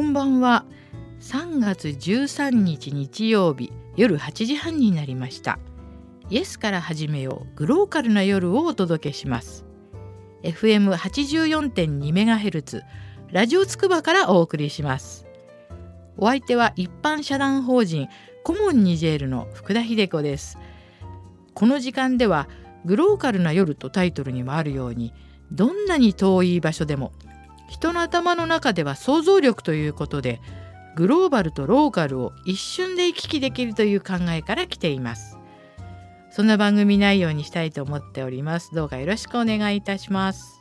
こんばんは3月13日日曜日夜8時半になりました。イエスから始めようグローカルな夜をお届けします。FM84.2MHz ラジオつくばからお送りします。お相手は一般社団法人コモンニジェールの福田秀子です。この時間ではグローカルな夜とタイトルにもあるようにどんなに遠い場所でも人の頭の中では想像力ということでグローバルとローカルを一瞬で行き来できるという考えから来ています。そんな番組内容にしたいと思っております。どうかよろしくお願いいたします。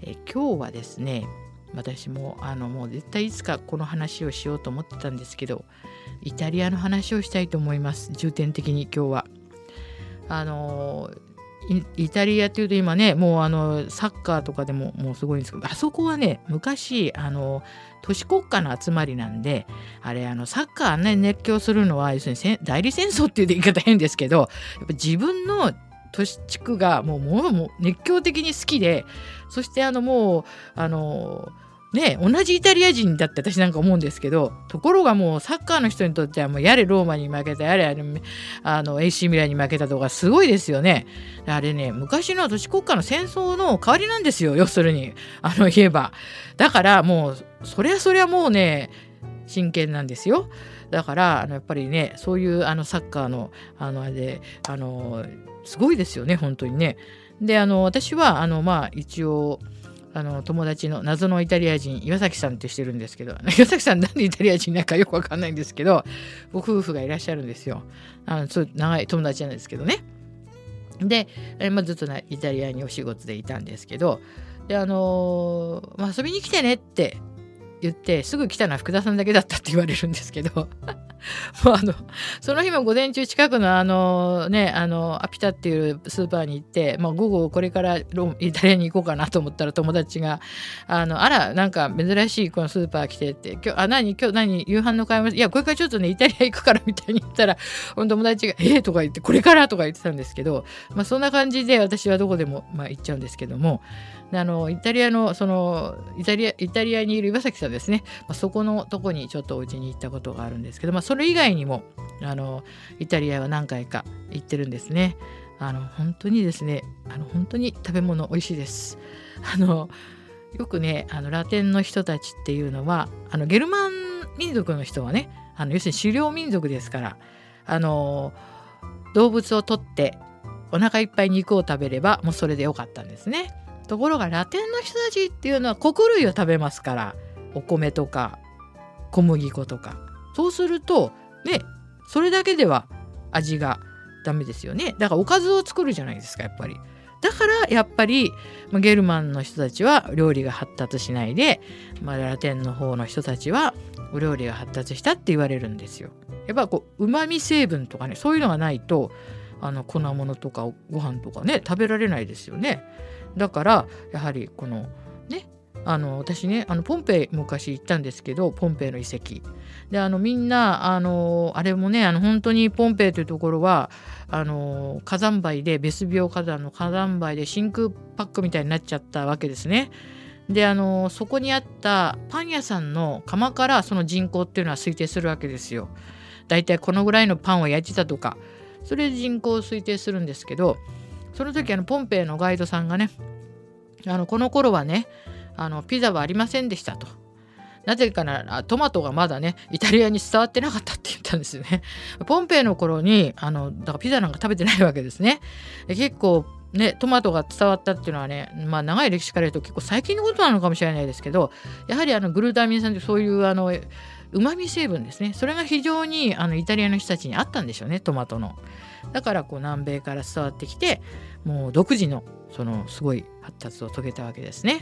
え今日はですね私もあのもう絶対いつかこの話をしようと思ってたんですけどイタリアの話をしたいと思います。重点的に今日は。あのイタリアっていうと今ねもうあのサッカーとかでももうすごいんですけどあそこはね昔あの都市国家の集まりなんであれあのサッカーね熱狂するのは要するに代理戦争っていう言い方変ですけどやっぱ自分の都市地区がもうもう熱狂的に好きでそしてあのもうあのね同じイタリア人だって私なんか思うんですけどところがもうサッカーの人にとってはもうやれローマに負けたやれあの AC ミラーに負けたとかすごいですよね。あれね昔の都市国家の戦争の代わりなんですよ要するに。あの言えば。だからもうそりゃそりゃもうね真剣なんですよ。だからあのやっぱりねそういうあのサッカーのあのあれであのすごいですよね本当にね。であの私はあのまあ一応あの友達の謎のイタリア人岩崎さんってしてるんですけど 岩崎さんなんでイタリア人なんかよくわかんないんですけどご夫婦がいらっしゃるんですよ。あのそう長い友達なんですけどね。で、まあ、ずっとイタリアにお仕事でいたんですけどであのー、ま、遊びに来てねって言ってすぐ来たのは福田さんだけだったって言われるんですけど。もうあのその日も午前中近くのあのねあのアピタっていうスーパーに行って、まあ、午後これからイタリアに行こうかなと思ったら友達が「あのあらなんか珍しいこのスーパー来て」って「今日あ何？今日何？夕飯の買い物？いやこれからちょっとねイタリア行くから」みたいに言ったら 友達が「えー、とか言って「これから?」とか言ってたんですけど、まあ、そんな感じで私はどこでも、まあ、行っちゃうんですけどもあのイタリアのそのイタリアイタリアにいる岩崎さんですね、まあ、そこのとこにちょっとお家に行ったことがあるんですけど、まあ、それ以外にもあのイタリアは何回か行ってるんですね。あの本当にですねあの本当に食べ物美味しいです。あのよくねあのラテンの人たちっていうのはあのゲルマン民族の人はねあの要するに狩猟民族ですからあの動物を取ってお腹いっぱい肉を食べればもうそれでよかったんですね。ところがラテンの人たちっていうのは穀類を食べますからお米とか小麦粉とか。そうするとねそれだけでは味がダメですよね。だからおかずを作るじゃないですかやっぱり。だからやっぱりゲルマンの人たちは料理が発達しないで、まあ、ラテンの方の人たちはお料理が発達したって言われるんですよ。やっぱこうまみ成分とかねそういうのがないとあの粉物とかご飯とかね食べられないですよね。だからやはりこのねあの私ねあのポンペイ昔行ったんですけどポンペイの遺跡であのみんなあのあれもねあの本当にポンペイというところはあの火山灰でベスビオ火山の火山灰で真空パックみたいになっちゃったわけですね。であのそこにあったパン屋さんの窯からその人口っていうのは推定するわけですよ。だいたいこのぐらいのパンを焼いてたとかそれで人口を推定するんですけどその時あのポンペイのガイドさんがねあのこの頃はねあのピザはありませんでしたと。なぜかなトマトがまだねイタリアに伝わってなかったって言ったんですよね。ポンペイの頃にあのだからピザなんか食べてないわけですね。結構ねトマトが伝わったっていうのはねまあ長い歴史から言うと結構最近のことなのかもしれないですけどやはりあのグルタミン酸ってそういうあのうまみ成分ですねそれが非常にあのイタリアの人たちにあったんでしょうねトマトの。だからこう南米から伝わってきてもう独自のそのすごい発達を遂げたわけですね。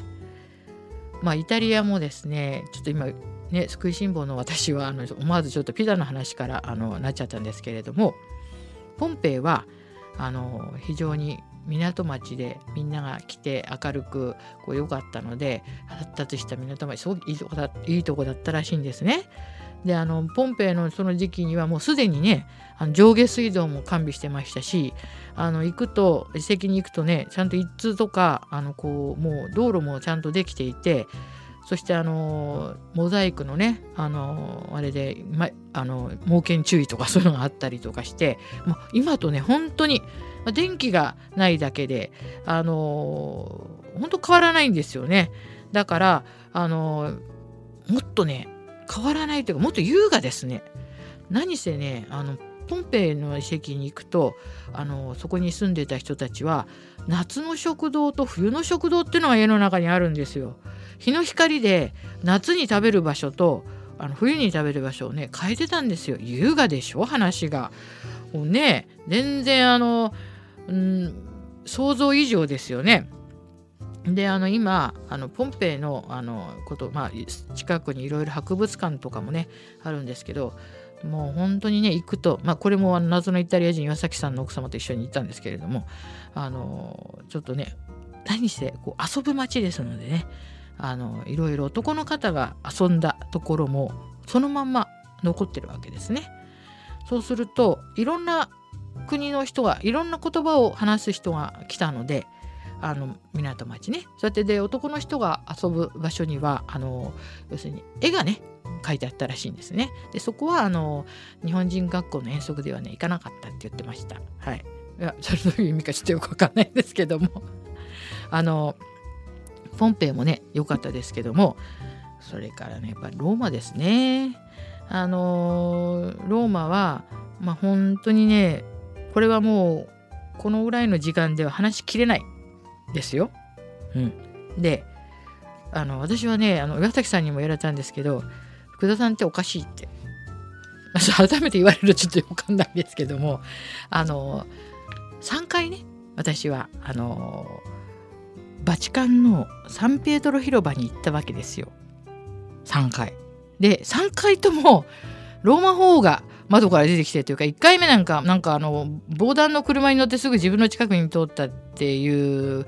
まあイタリアもですねちょっと今ね食いしん坊の私はあの思わずちょっとピザの話からあのなっちゃったんですけれどもポンペイはあの非常に港町でみんなが来て明るくこう良かったので発達した港町すごくいいとこだいいとこだったらしいんですね。であのポンペイのその時期にはもうすでにねあの上下水道も完備してましたしあの行くと遺跡に行くとねちゃんと一通とかあのこうもう道路もちゃんとできていてそしてあのモザイクのねあのあれで、ま、あの猛犬注意とかそういうのがあったりとかしてもう今とね本当に電気がないだけであの本当変わらないんですよね。だからあのもっとね変わらないというかもっと優雅ですね何せねあのポンペイの遺跡に行くとあのそこに住んでた人たちは夏の食堂と冬の食堂っていうのが家の中にあるんですよ。日の光で夏に食べる場所とあの冬に食べる場所をね変えてたんですよ。優雅でしょ話が。もうね全然あの、うん、想像以上ですよね。であの今あのポンペイのあのこと、まあ、近くにいろいろ博物館とかもねあるんですけどもう本当にね行くと、まあ、これも謎のイタリア人岩崎さんの奥様と一緒に行ったんですけれどもあのちょっとね何してこう遊ぶ街ですのでねあのいろいろ男の方が遊んだところもそのまんま残ってるわけですね。そうするといろんな国の人がいろんな言葉を話す人が来たのであの港町ねそうやってで男の人が遊ぶ場所にはあの要するに絵がね書いてあったらしいんですね。でそこはあの日本人学校の遠足ではね行かなかったって言ってました。はい。いやそれどういう意味かちょっとよくわかんないんですけども あのポンペイもね良かったですけどもそれからねやっぱローマですね。あのローマはまあ本当にねこれはもうこのぐらいの時間では話しきれないですよ。うん、であの私はねあの岩崎さんにも言われたんですけど福田さんっておかしいって 改めて言われるとちょっとよくわかんないんですけどもあの3回ね私はあのバチカンのサンピエトロ広場に行ったわけですよ3回。で3回ともローマ法王が窓から出てきてというか1回目なんかなんかあの防弾の車に乗ってすぐ自分の近くに通ったっていう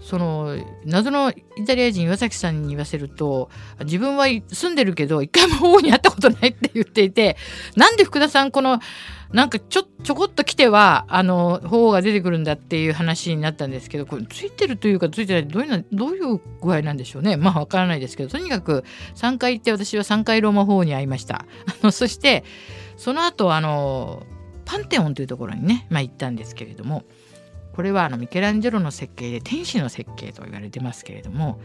その謎のイタリア人岩崎さんに言わせると自分は住んでるけど一回も王に会ったことないって言っていてなんで福田さんこのなんかちょちょこっと来てはあの法が出てくるんだっていう話になったんですけどこれついてるというかついてないどういうどういう具合なんでしょうね。まあわからないですけどとにかく3回行って私は3回ローマ法に会いました。あのそしてその後あのパンテオンというところにね、まあ、行ったんですけれどもこれはあのミケランジェロの設計で天使の設計と言われてますけれども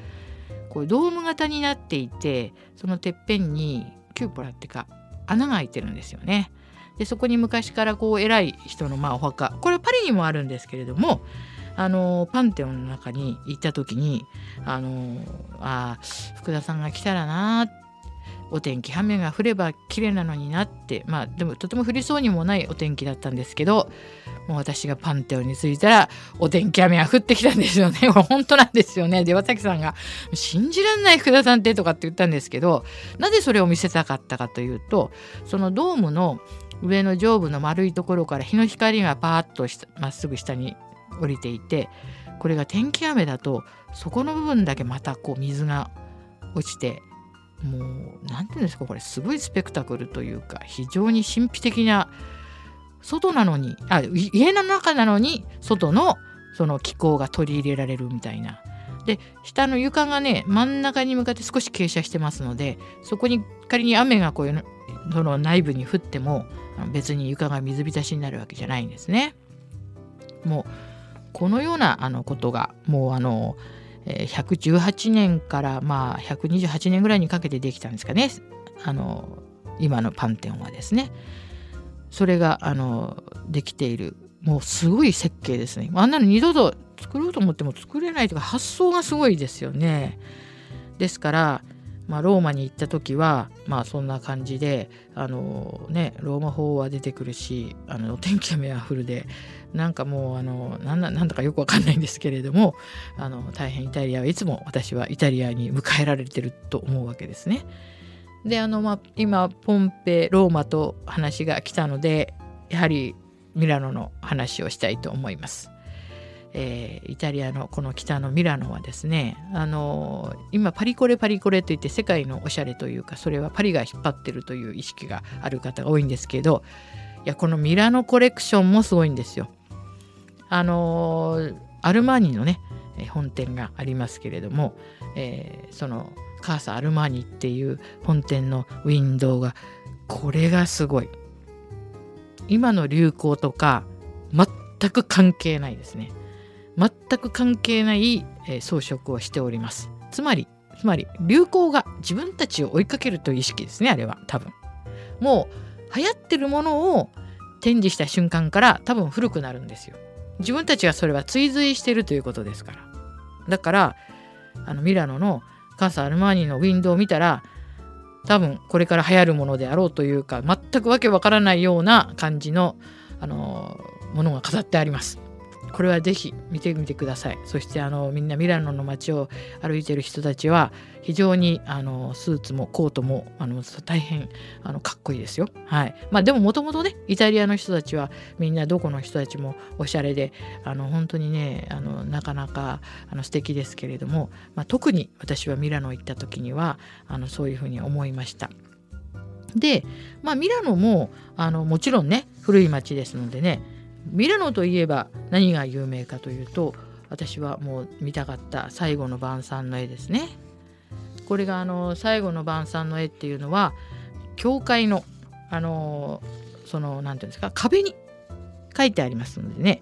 こうドーム型になっていてそのてっぺんにキューポラってか穴が開いてるんですよね。でそこに昔からこう偉い人のまあお墓これパリにもあるんですけれどもあのパンテオンの中に行った時にあのあ福田さんが来たらなっお天気雨が降れば綺麗なのになってまあでもとても降りそうにもないお天気だったんですけどもう私がパンテオンに着いたらお天気雨が降ってきたんですよね。これ本当なんですよね。で岩崎さんが「信じらんない福田さんって」とかって言ったんですけどなぜそれを見せたかったかというとそのドームの上の上部の丸いところから日の光がパーッとまっすぐ下に降りていてこれが天気雨だとそこの部分だけまたこう水が落ちてもう何て言うんですかこれすごいスペクタクルというか非常に神秘的な外なのにあ家の中なのに外のその気候が取り入れられるみたいな。で下の床がね真ん中に向かって少し傾斜してますのでそこに仮に雨がこういうその内部に降っても別に床が水浸しになるわけじゃないんですね。もうこのようなあのことがもうあの118年からまあ128年ぐらいにかけてできたんですかね。あの今のパンテオンはですね。それがあのできている。もうすごい設計ですね。あんなの二度と作ろうと思っても作れないとか発想がすごいですよね。ですからまあ、ローマに行った時はまあそんな感じであのねローマ法は出てくるしあの天気雨は降るでなんかもうあのなんなんだかよくわかんないんですけれどもあの大変イタリアはいつも私はイタリアに迎えられてると思うわけですね。であの、まあ、今ポンペローマと話が来たのでやはりミラノの話をしたいと思います。えー、イタリアのこの北のミラノはですねあの今パリコレパリコレといって世界のおしゃれというかそれはパリが引っ張ってるという意識がある方が多いんですけどいやこのミラノコレクションもすごいんですよ。あのアルマーニのね本店がありますけれども、えー、そのカーサ・アルマーニっていう本店のウィンドウがこれがすごい。今の流行とか全く関係ないですね。全く関係ない、え、装飾をしております。つまりつまり流行が自分たちを追いかけるという意識ですねあれは。多分。もう流行ってるものを展示した瞬間から多分古くなるんですよ。自分たちがそれは追随してるということですからだからあのミラノのカンサ・アルマーニのウィンドウを見たら多分これから流行るものであろうというか全くわけわからないような感じの、あのものが飾ってあります。これはぜひ見てみてくださいそしてあのみんなミラノの街を歩いてる人たちは非常にあのスーツもコートもあの大変あのかっこいいですよ。はいまあ、でももともとねイタリアの人たちはみんなどこの人たちもおしゃれであの本当にねあのなかなかあの素敵ですけれども、まあ、特に私はミラノ行った時にはあのそういうふうに思いました。で、まあ、ミラノもあのもちろんね古い町ですのでねミラノといえば何が有名かというと私はもう見たかった最後の晩餐の絵ですね。これがあの最後の晩餐の絵っていうのは教会のあのその何て言うんですか壁に書いてありますのでね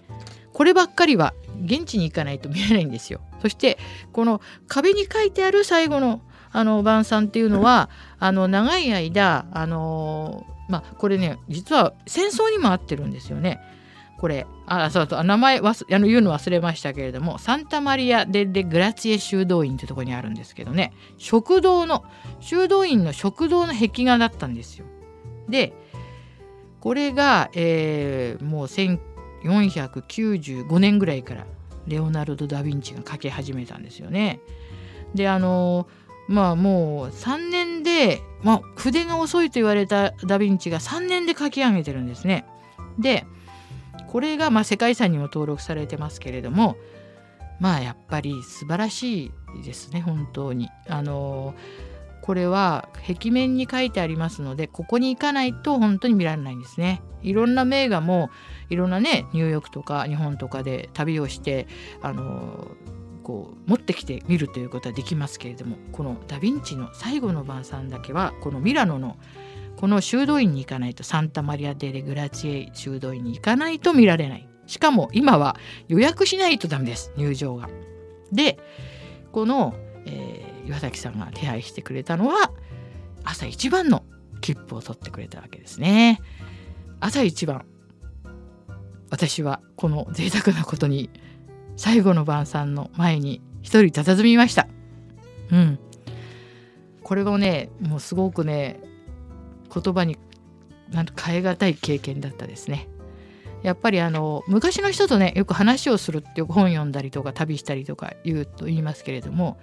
こればっかりは現地に行かないと見えないんですよ。そしてこの壁に書いてある最後のあの晩餐っていうのはあの長い間あのまあこれね実は戦争にも合ってるんですよね。これあそうそう名前わすあの言うの忘れましたけれどもサンタマリア・デ・レ・グラツィエ修道院というとこにあるんですけどね食堂の修道院の食堂の壁画だったんですよ。でこれが、えー、もう1495年ぐらいからレオナルド・ダ・ヴィンチが描き始めたんですよね。であのまあもう3年で、まあ、筆が遅いと言われたダ・ヴィンチが3年で描き上げてるんですね。でこれがまあ世界遺産にも登録されてますけれどもまあやっぱり素晴らしいですね本当に。あのこれは壁面に書いてありますのでここに行かないと本当に見られないんですね。いろんな名画もいろんなねニューヨークとか日本とかで旅をしてあのこう持ってきて見るということはできますけれどもこのダ・ヴィンチの最後の晩餐だけはこのミラノのこの修道院に行かないとサンタマリア・デ・レグラチエ修道院に行かないと見られないしかも今は予約しないとダメです入場が。でこの、えー、岩崎さんが手配してくれたのは朝一番の切符を取ってくれたわけですね。朝一番私はこの贅沢なことに最後の晩餐の前に一人佇みました。うん。これをねもうすごくね言葉になんと変え難い経験だったですね。やっぱりあの昔の人とねよく話をするってよく本読んだりとか旅したりとか言うと言いますけれども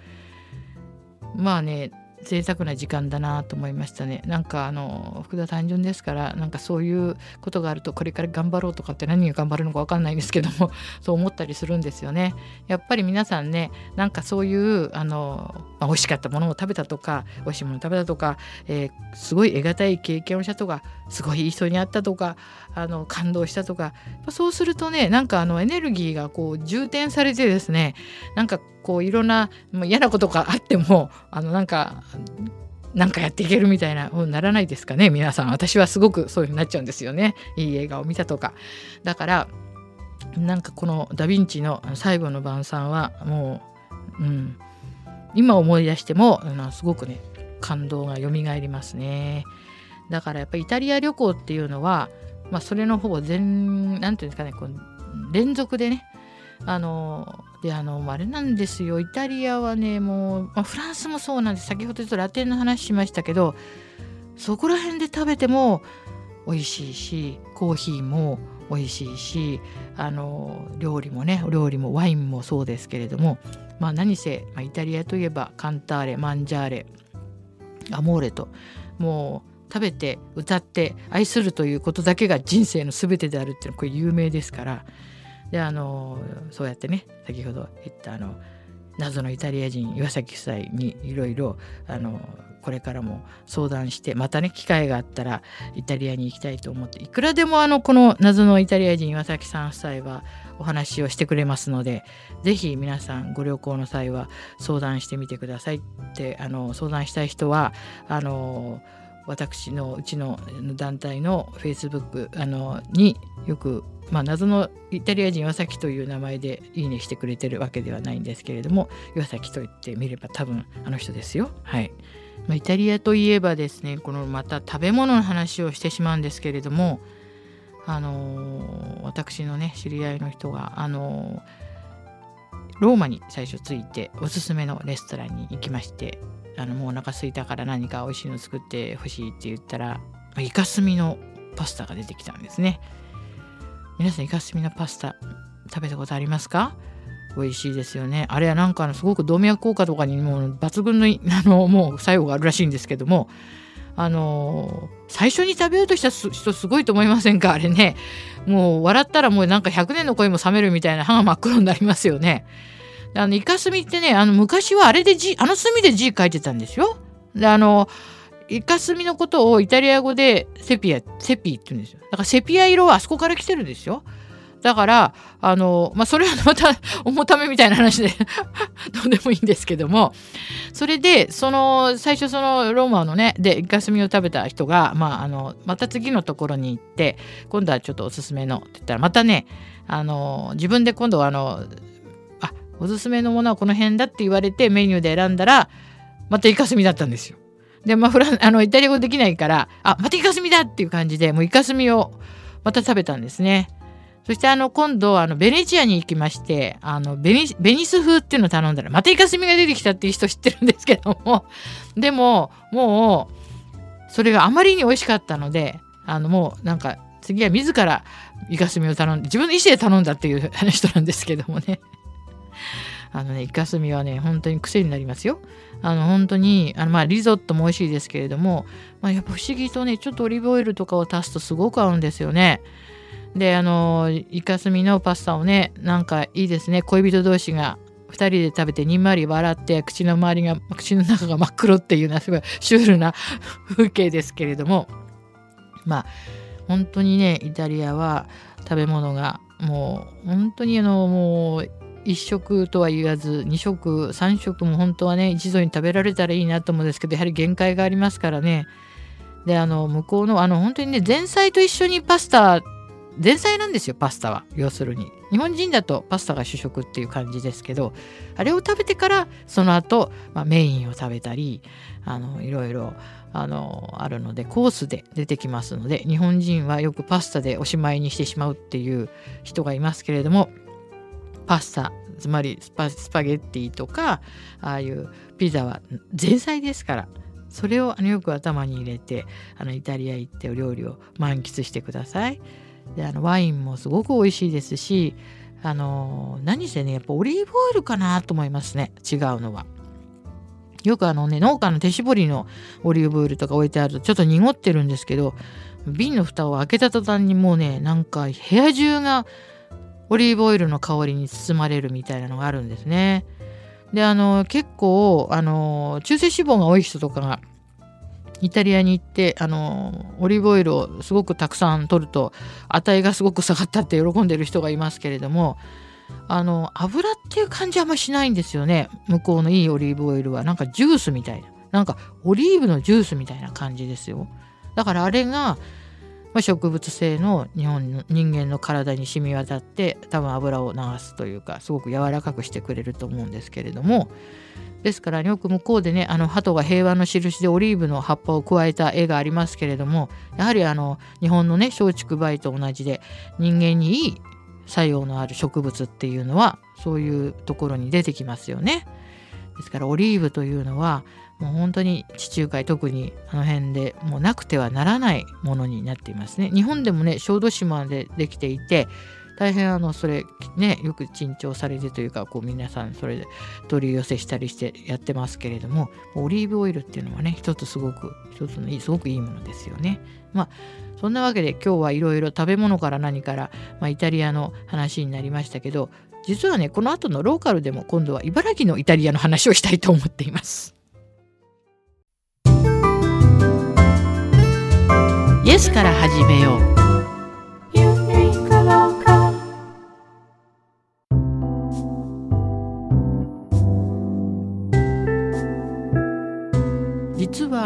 まあね贅沢な時間だなと思いましたねなんかあの福田単純ですからなんかそういうことがあるとこれから頑張ろうとかって何が頑張るのか分かんないんですけども そう思ったりするんですよねやっぱり皆さんねなんかそういうあの、まあ、美味しかったものを食べたとか美味しいものを食べたとか、えー、すごい得難い経験をしたとかすごいいい人に会ったとかあの感動したとかそうするとねなんかあのエネルギーがこう充填されてですねなんかこういろんなもう嫌なことがあってもあのなんかなんかやっていけるみたいなならないですかね皆さん。私はすごくそういうふうになっちゃうんですよね。いい映画を見たとか。だからなんかこのダ・ヴィンチの最後の晩餐はもう、うん、今思い出してもすごくね感動がよみがえりますね。だからやっぱりイタリア旅行っていうのはまあ、それのほぼ全なんていうんですかねこう連続でねあのであのあれなんですよ。イタリアはねもう、まあ、フランスもそうなんです。先ほど言ったラテンの話しましたけどそこら辺で食べても美味しいしコーヒーも美味しいしあの料理もねお料理もワインもそうですけれども、まあ、何せ、まあ、イタリアといえばカンターレマンジャーレアモーレともう食べて歌って愛するということだけが人生の全てであるっていうのはこれ有名ですからであのそうやってね先ほど言ったあの謎のイタリア人岩崎夫妻にいろいろこれからも相談してまたね機会があったらイタリアに行きたいと思っていくらでもあのこの謎のイタリア人岩崎さん夫妻はお話をしてくれますので是非皆さんご旅行の際は相談してみてくださいってあの相談したい人はあの私のうちの団体のフェイスブックあのによく、まあ、謎のイタリア人岩崎という名前でいいねしてくれてるわけではないんですけれども岩崎と言ってみれば多分あの人ですよ。はい、まあ、イタリアといえばですねこのまた食べ物の話をしてしまうんですけれどもあの私のね知り合いの人があのローマに最初着いておすすめのレストランに行きましてあのもうお腹空いたから何か美味しいの作ってほしいって言ったらイカスミのパスタが出てきたんですね。皆さんイカスミのパスタ食べたことありますか？美味しいですよね。あれはなんかすごく動脈硬化とかにも抜群の あのもう作用があるらしいんですけどもあの最初に食べようとした人すごいと思いませんか？あれね。もう笑ったらもうなんか100年の恋も冷めるみたいな歯が真っ黒になりますよね。あのイカスミってねあの昔はあれで字あの墨で字書いてたんですよ。であのイカスミのことをイタリア語でセピアセピって言うんですよ。だからセピア色はあそこから来てるんですよ。だから、あの、まあ、それはまた 重ためみたいな話で どうでもいいんですけども、それで、その、最初そのローマのね、で、イカスミを食べた人が、まあ、あの、また次のところに行って、今度はちょっとおすすめのって言ったら、またね、あの、自分で今度はあの、あ、おすすめのものはこの辺だって言われてメニューで選んだら、またイカスミだったんですよ。で、まあ、フラン、あの、イタリア語できないから、あ、またイカスミだっていう感じで、もうイカスミをまた食べたんですね。そしてあの今度あのベネチアに行きましてあのベニベニス風っていうのを頼んだらまたイカスミが出てきたっていう人知ってるんですけども。でももうそれがあまりに美味しかったのであのもうなんか次は自らイカスミを頼んで自分の意思で頼んだっていう人なんですけどもね。あのねイカスミはね本当に癖になりますよ。あの本当にあのまあリゾットも美味しいですけれども、まあ、やっぱ不思議とねちょっとオリーブオイルとかを足すとすごく合うんですよね。であのイカスミのパスタをねなんかいいですね。恋人同士が2人で食べてにんまり笑って口の周りが口の中が真っ黒っていうのはすごいシュールな風景ですけれども。まあ本当にねイタリアは食べ物がもう本当にあのもう1食とは言わず2食3食も本当はね一度に食べられたらいいなと思うんですけどやはり限界がありますからね。であの向こうのあの本当にね前菜と一緒にパスタ前菜なんですよパスタは要するに日本人だとパスタが主食っていう感じですけどあれを食べてからその後、まあ、メインを食べたりあのいろいろあのあるのでコースで出てきますので日本人はよくパスタでおしまいにしてしまうっていう人がいますけれどもパスタつまりスパスパゲッティとかああいうピザは前菜ですからそれをあのよく頭に入れてあのイタリア行ってお料理を満喫してください。であのワインもすごく美味しいですしあの何せねやっぱオリーブオイルかなと思いますね違うのは。よくあのね農家の手絞りのオリーブオイルとか置いてあるとちょっと濁ってるんですけど瓶の蓋を開けた途端にもうねなんか部屋中がオリーブオイルの香りに包まれるみたいなのがあるんですね。であの結構あの中性脂肪が多い人とかがイタリアに行ってあのオリーブオイルをすごくたくさん取ると値がすごく下がったって喜んでる人がいますけれどもあの油っていう感じはあんましないんですよね。向こうのいいオリーブオイルは。なんかジュースみたいな。なんかオリーブのジュースみたいな感じですよ。だからあれが、まあ、植物性の日本の人間の体に染み渡って多分油を流すというかすごく柔らかくしてくれると思うんですけれどもですからよく向こうでねあの鳩が平和の印でオリーブの葉っぱを加えた絵がありますけれどもやはりあの日本のね松竹梅と同じで人間にいい作用のある植物っていうのはそういうところに出てきますよね。ですからオリーブというのはもう本当に地中海特にあの辺でもうなくてはならないものになっていますね。日本でもね小豆島でできていて大変あのそれねよく珍重されてというかこう皆さんそれで取り寄せしたりしてやってますけれどもオリーブオイルっていうのはね一つすごく一つのいいすごくいいものですよね。まあそんなわけで今日はいろいろ食べ物から何から、まあ、イタリアの話になりましたけど実はねこの後のローカルでも今度は茨城のイタリアの話をしたいと思っています。イエスから始めよう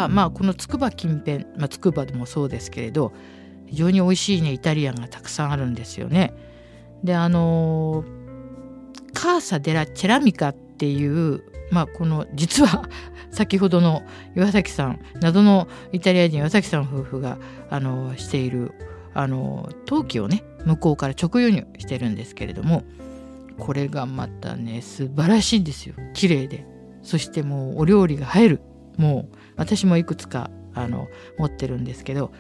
まあこのつくば近辺まつくばでもそうですけれど非常に美味しいねイタリアンがたくさんあるんですよね。であのカーサ・デラ・チェラミカっていうまあこの実は 先ほどの岩崎さん謎のイタリア人岩崎さん夫婦があのしているあの陶器をね向こうから直輸入してるんですけれどもこれがまたね素晴らしいんですよ。綺麗で。そしてもうお料理が入る。もう私もいくつかあの持ってるんですけど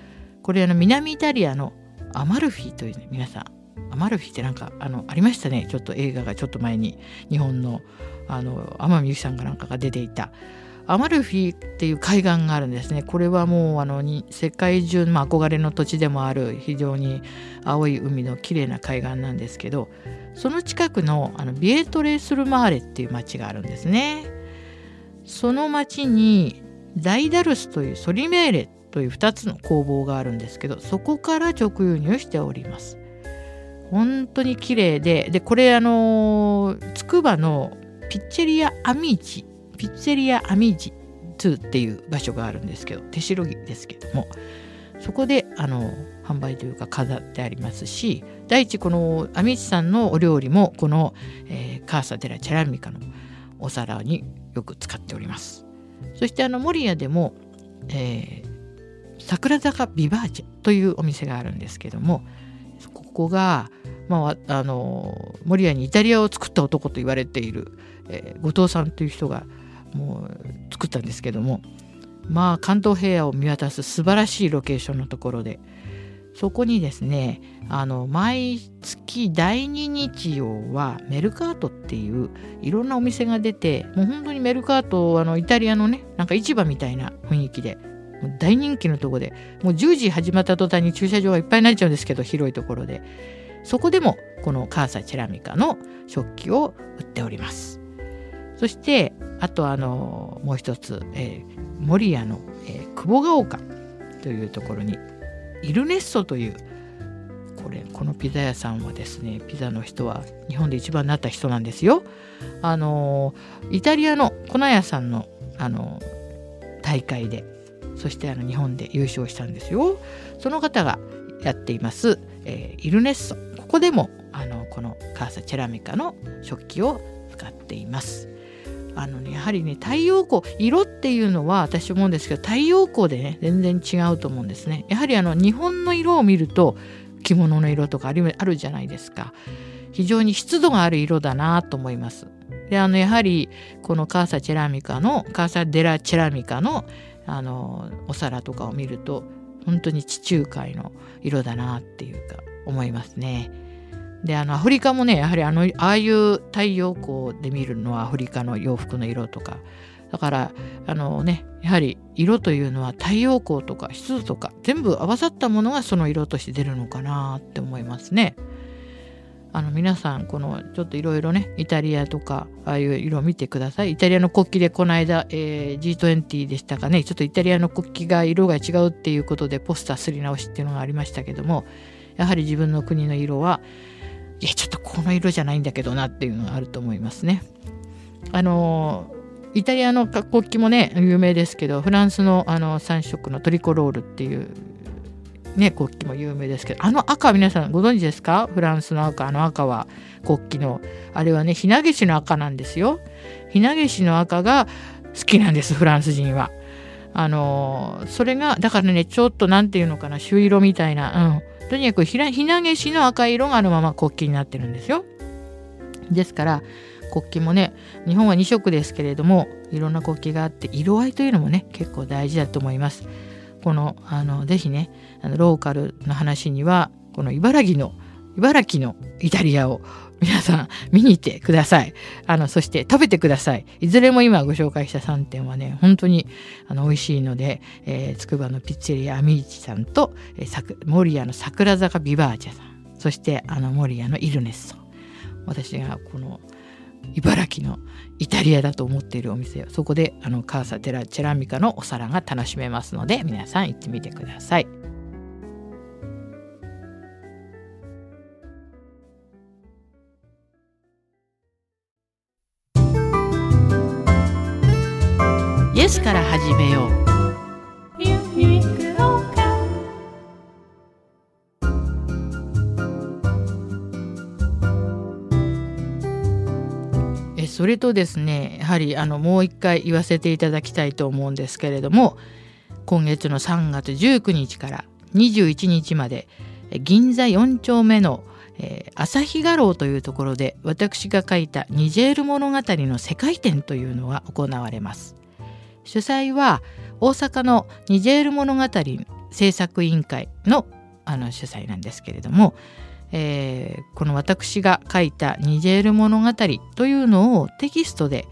これあの南イタリアのアマルフィという、ね、皆さんアマルフィってなんかあのありましたね。ちょっと映画がちょっと前に日本のあの天海祐希さんかなんかが出ていた。アマルフィっていう海岸があるんですね。これはもうあのに世界中のまあ憧れの土地でもある非常に青い海の綺麗な海岸なんですけどその近くのあのビエトレ・スルマーレっていう町があるんですね。その町にダイダルスというソリメーレという2つの工房があるんですけどそこから直輸入しております。本当に綺麗ででこれあのつくばのピッチェリア・アミーチピッツェリア・アミーチ2っていう場所があるんですけど手代木ですけどもそこであの販売というか飾ってありますし第一このアミーチさんのお料理もこの、えー、カーサ・デラ・チェラミカのお皿によく使っております。そしてあの守谷でも、えー、桜坂ビバーチェというお店があるんですけどもここが、まあ、あの守谷にイタリアを作った男と言われている、えー、後藤さんという人がもう作ったんですけどもまあ関東平野を見渡す素晴らしいロケーションのところでそこにですねあの毎月第2日曜はメルカートっていういろんなお店が出てもう本当にメルカートあのイタリアのねなんか市場みたいな雰囲気で大人気のとこでもう10時始まった途端に駐車場がいっぱいになっちゃうんですけど広いところで。そこでもこのカーサチェラミカの食器を売っております。そしてあとあのもう一つ、えー、守谷の、えー、久保ヶ丘というところにイルネッソというこれこのピザ屋さんはですねピザの人は日本で一番なった人なんですよ。あのイタリアの粉屋さんのあの大会でそしてあの日本で優勝したんですよ。その方がやっています、えー、イルネッソここでもあのこのカーサチェラミカの食器を使っています。あのねやはりね太陽光色っていうのは私思うんですけど太陽光でね全然違うと思うんですね。やはりあの日本の色を見ると着物の色とかあるあるじゃないですか。非常に湿度がある色だなと思います。であのやはりこのカーサチェラミカのカーサデラチェラミカのあのお皿とかを見ると本当に地中海の色だなっていうか思いますね。であのアフリカもねやはりあのああいう太陽光で見るのはアフリカの洋服の色とか。だからあのねやはり色というのは太陽光とか湿度とか全部合わさったものがその色として出るのかなって思いますね。あの皆さんこのちょっといろいろねイタリアとかああいう色見てください。イタリアの国旗でこの間、えー、G20 でしたかね。ちょっとイタリアの国旗が色が違うっていうことでポスターすり直しっていうのがありましたけどもやはり自分の国の色はいやちょっとこの色じゃないんだけどなっていうのがあると思いますね。あのイタリアの国旗もね有名ですけどフランスのあの3色のトリコロールっていうね国旗も有名ですけどあの赤皆さんご存知ですか？フランスの赤あの赤は国旗のあれはねひなげしの赤なんですよ。ひなげしの赤が好きなんですフランス人は。あのそれがだからねちょっと何て言うのかな朱色みたいな、うん、とにかくひなげしの赤い色があのまま国旗になってるんですよ。ですから国旗もね日本は2色ですけれどもいろんな国旗があって色合いというのもね結構大事だと思います。このあのぜひねあのローカルの話にはこの茨城の茨城のイタリアを皆さん見に行ってください。あの、そして食べてください。いずれも今ご紹介した3点はね、本当にあの美味しいので、えー、つくばのピッツェリアアミーチさんと、えー、守谷の桜坂ビバーチャさん、そしてあの守谷のイルネッソ。私がこの茨城のイタリアだと思っているお店そこであのカーサテラチェラミカのお皿が楽しめますので皆さん行ってみてください。スから始めよう。それとですねやはりあのもう一回言わせていただきたいと思うんですけれども今月の3月19日から21日まで銀座4丁目のえー、朝日画廊というところで私が書いたニジェール物語の世界展というのが行われます。主催は大阪のニジェール物語制作委員会のあの主催なんですけれども、えー、この私が書いたニジェール物語というのをテキストで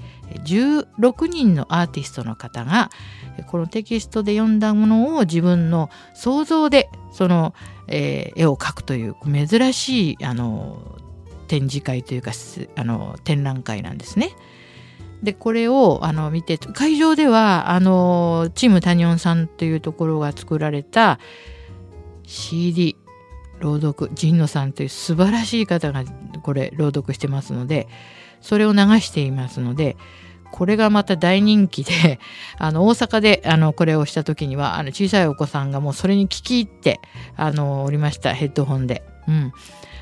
16人のアーティストの方がこのテキストで読んだものを自分の想像でその、えー、絵を描くという珍しいあの展示会というかあの展覧会なんですね。でこれをあの見て会場ではあのチームタニオンさんというところが作られた CD 朗読神野さんという素晴らしい方がこれ朗読してますのでそれを流していますのでこれがまた大人気で、あの、大阪で、あの、これをした時には、あの、小さいお子さんがもうそれに聞き入って、あの、おりました。ヘッドホンで。うん。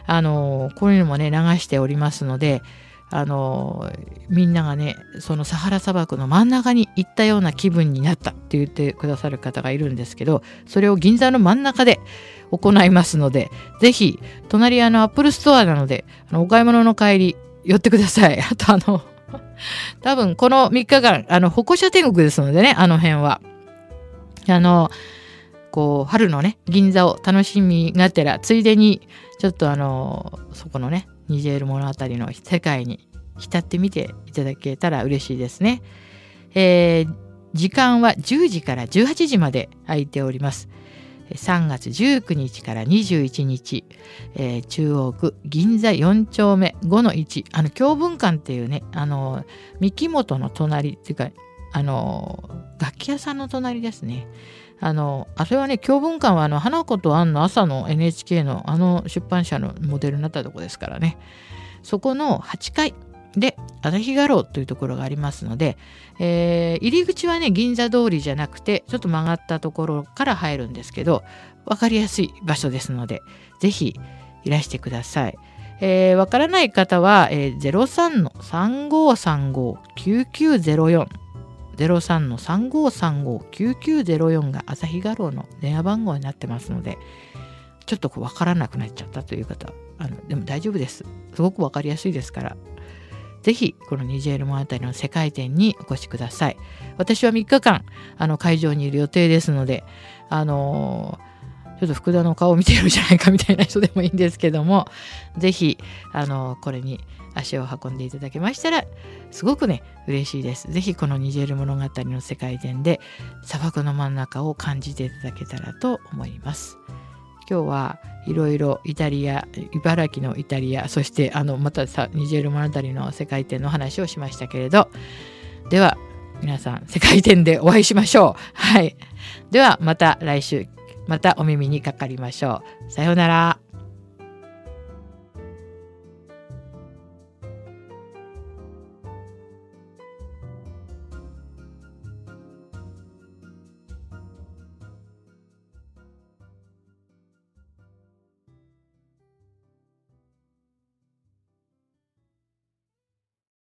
あの、こういうのもね、流しておりますので、あの、みんながね、そのサハラ砂漠の真ん中に行ったような気分になったって言ってくださる方がいるんですけど、それを銀座の真ん中で行いますので、ぜひ、隣あの、アップルストアなので、あのお買い物の帰り、寄ってください。あとあの、多分この3日間、あの、歩行者天国ですのでね、あの辺は。あの、こう、春のね、銀座を楽しみがてら、ついでに、ちょっとあの、そこのね、ニジェール物語の世界に浸ってみていただけたら嬉しいですね。えー、時間は10時から18時まで空いております。3月19日から21日、えー、中央区銀座4丁目5の1あの教文館っていうねあの三木本の隣っていうかあの楽器屋さんの隣ですねあのあれはね教文館はあの花子と杏の朝の NHK のあの出版社のモデルになったとこですからねそこの8階で朝日画廊というところがありますので、えー、入り口はね銀座通りじゃなくてちょっと曲がったところから入るんですけど分かりやすい場所ですので是非いらしてください。えー、わからない方は、えー、03-3535-9904 03-3535-9904が朝日画廊の電話番号になってますのでちょっとわからなくなっちゃったという方あのでも大丈夫ですすごく分かりやすいですからぜひこのニジェール物語の世界展にお越しください。私は3日間あの会場にいる予定ですので、あのー、ちょっと福田の顔を見てるじゃないかみたいな人でもいいんですけども、ぜひ、あの、これに足を運んでいただけましたら、すごくね、嬉しいです。ぜひこのニジェール物語の世界展で砂漠の真ん中を感じていただけたらと思います。今日はいろいろイタリア茨城のイタリアそしてあのまたさニジェール物語の世界展の話をしましたけれどでは皆さん世界展でお会いしましょうはいではまた来週またお耳にかかりましょう。さようなら。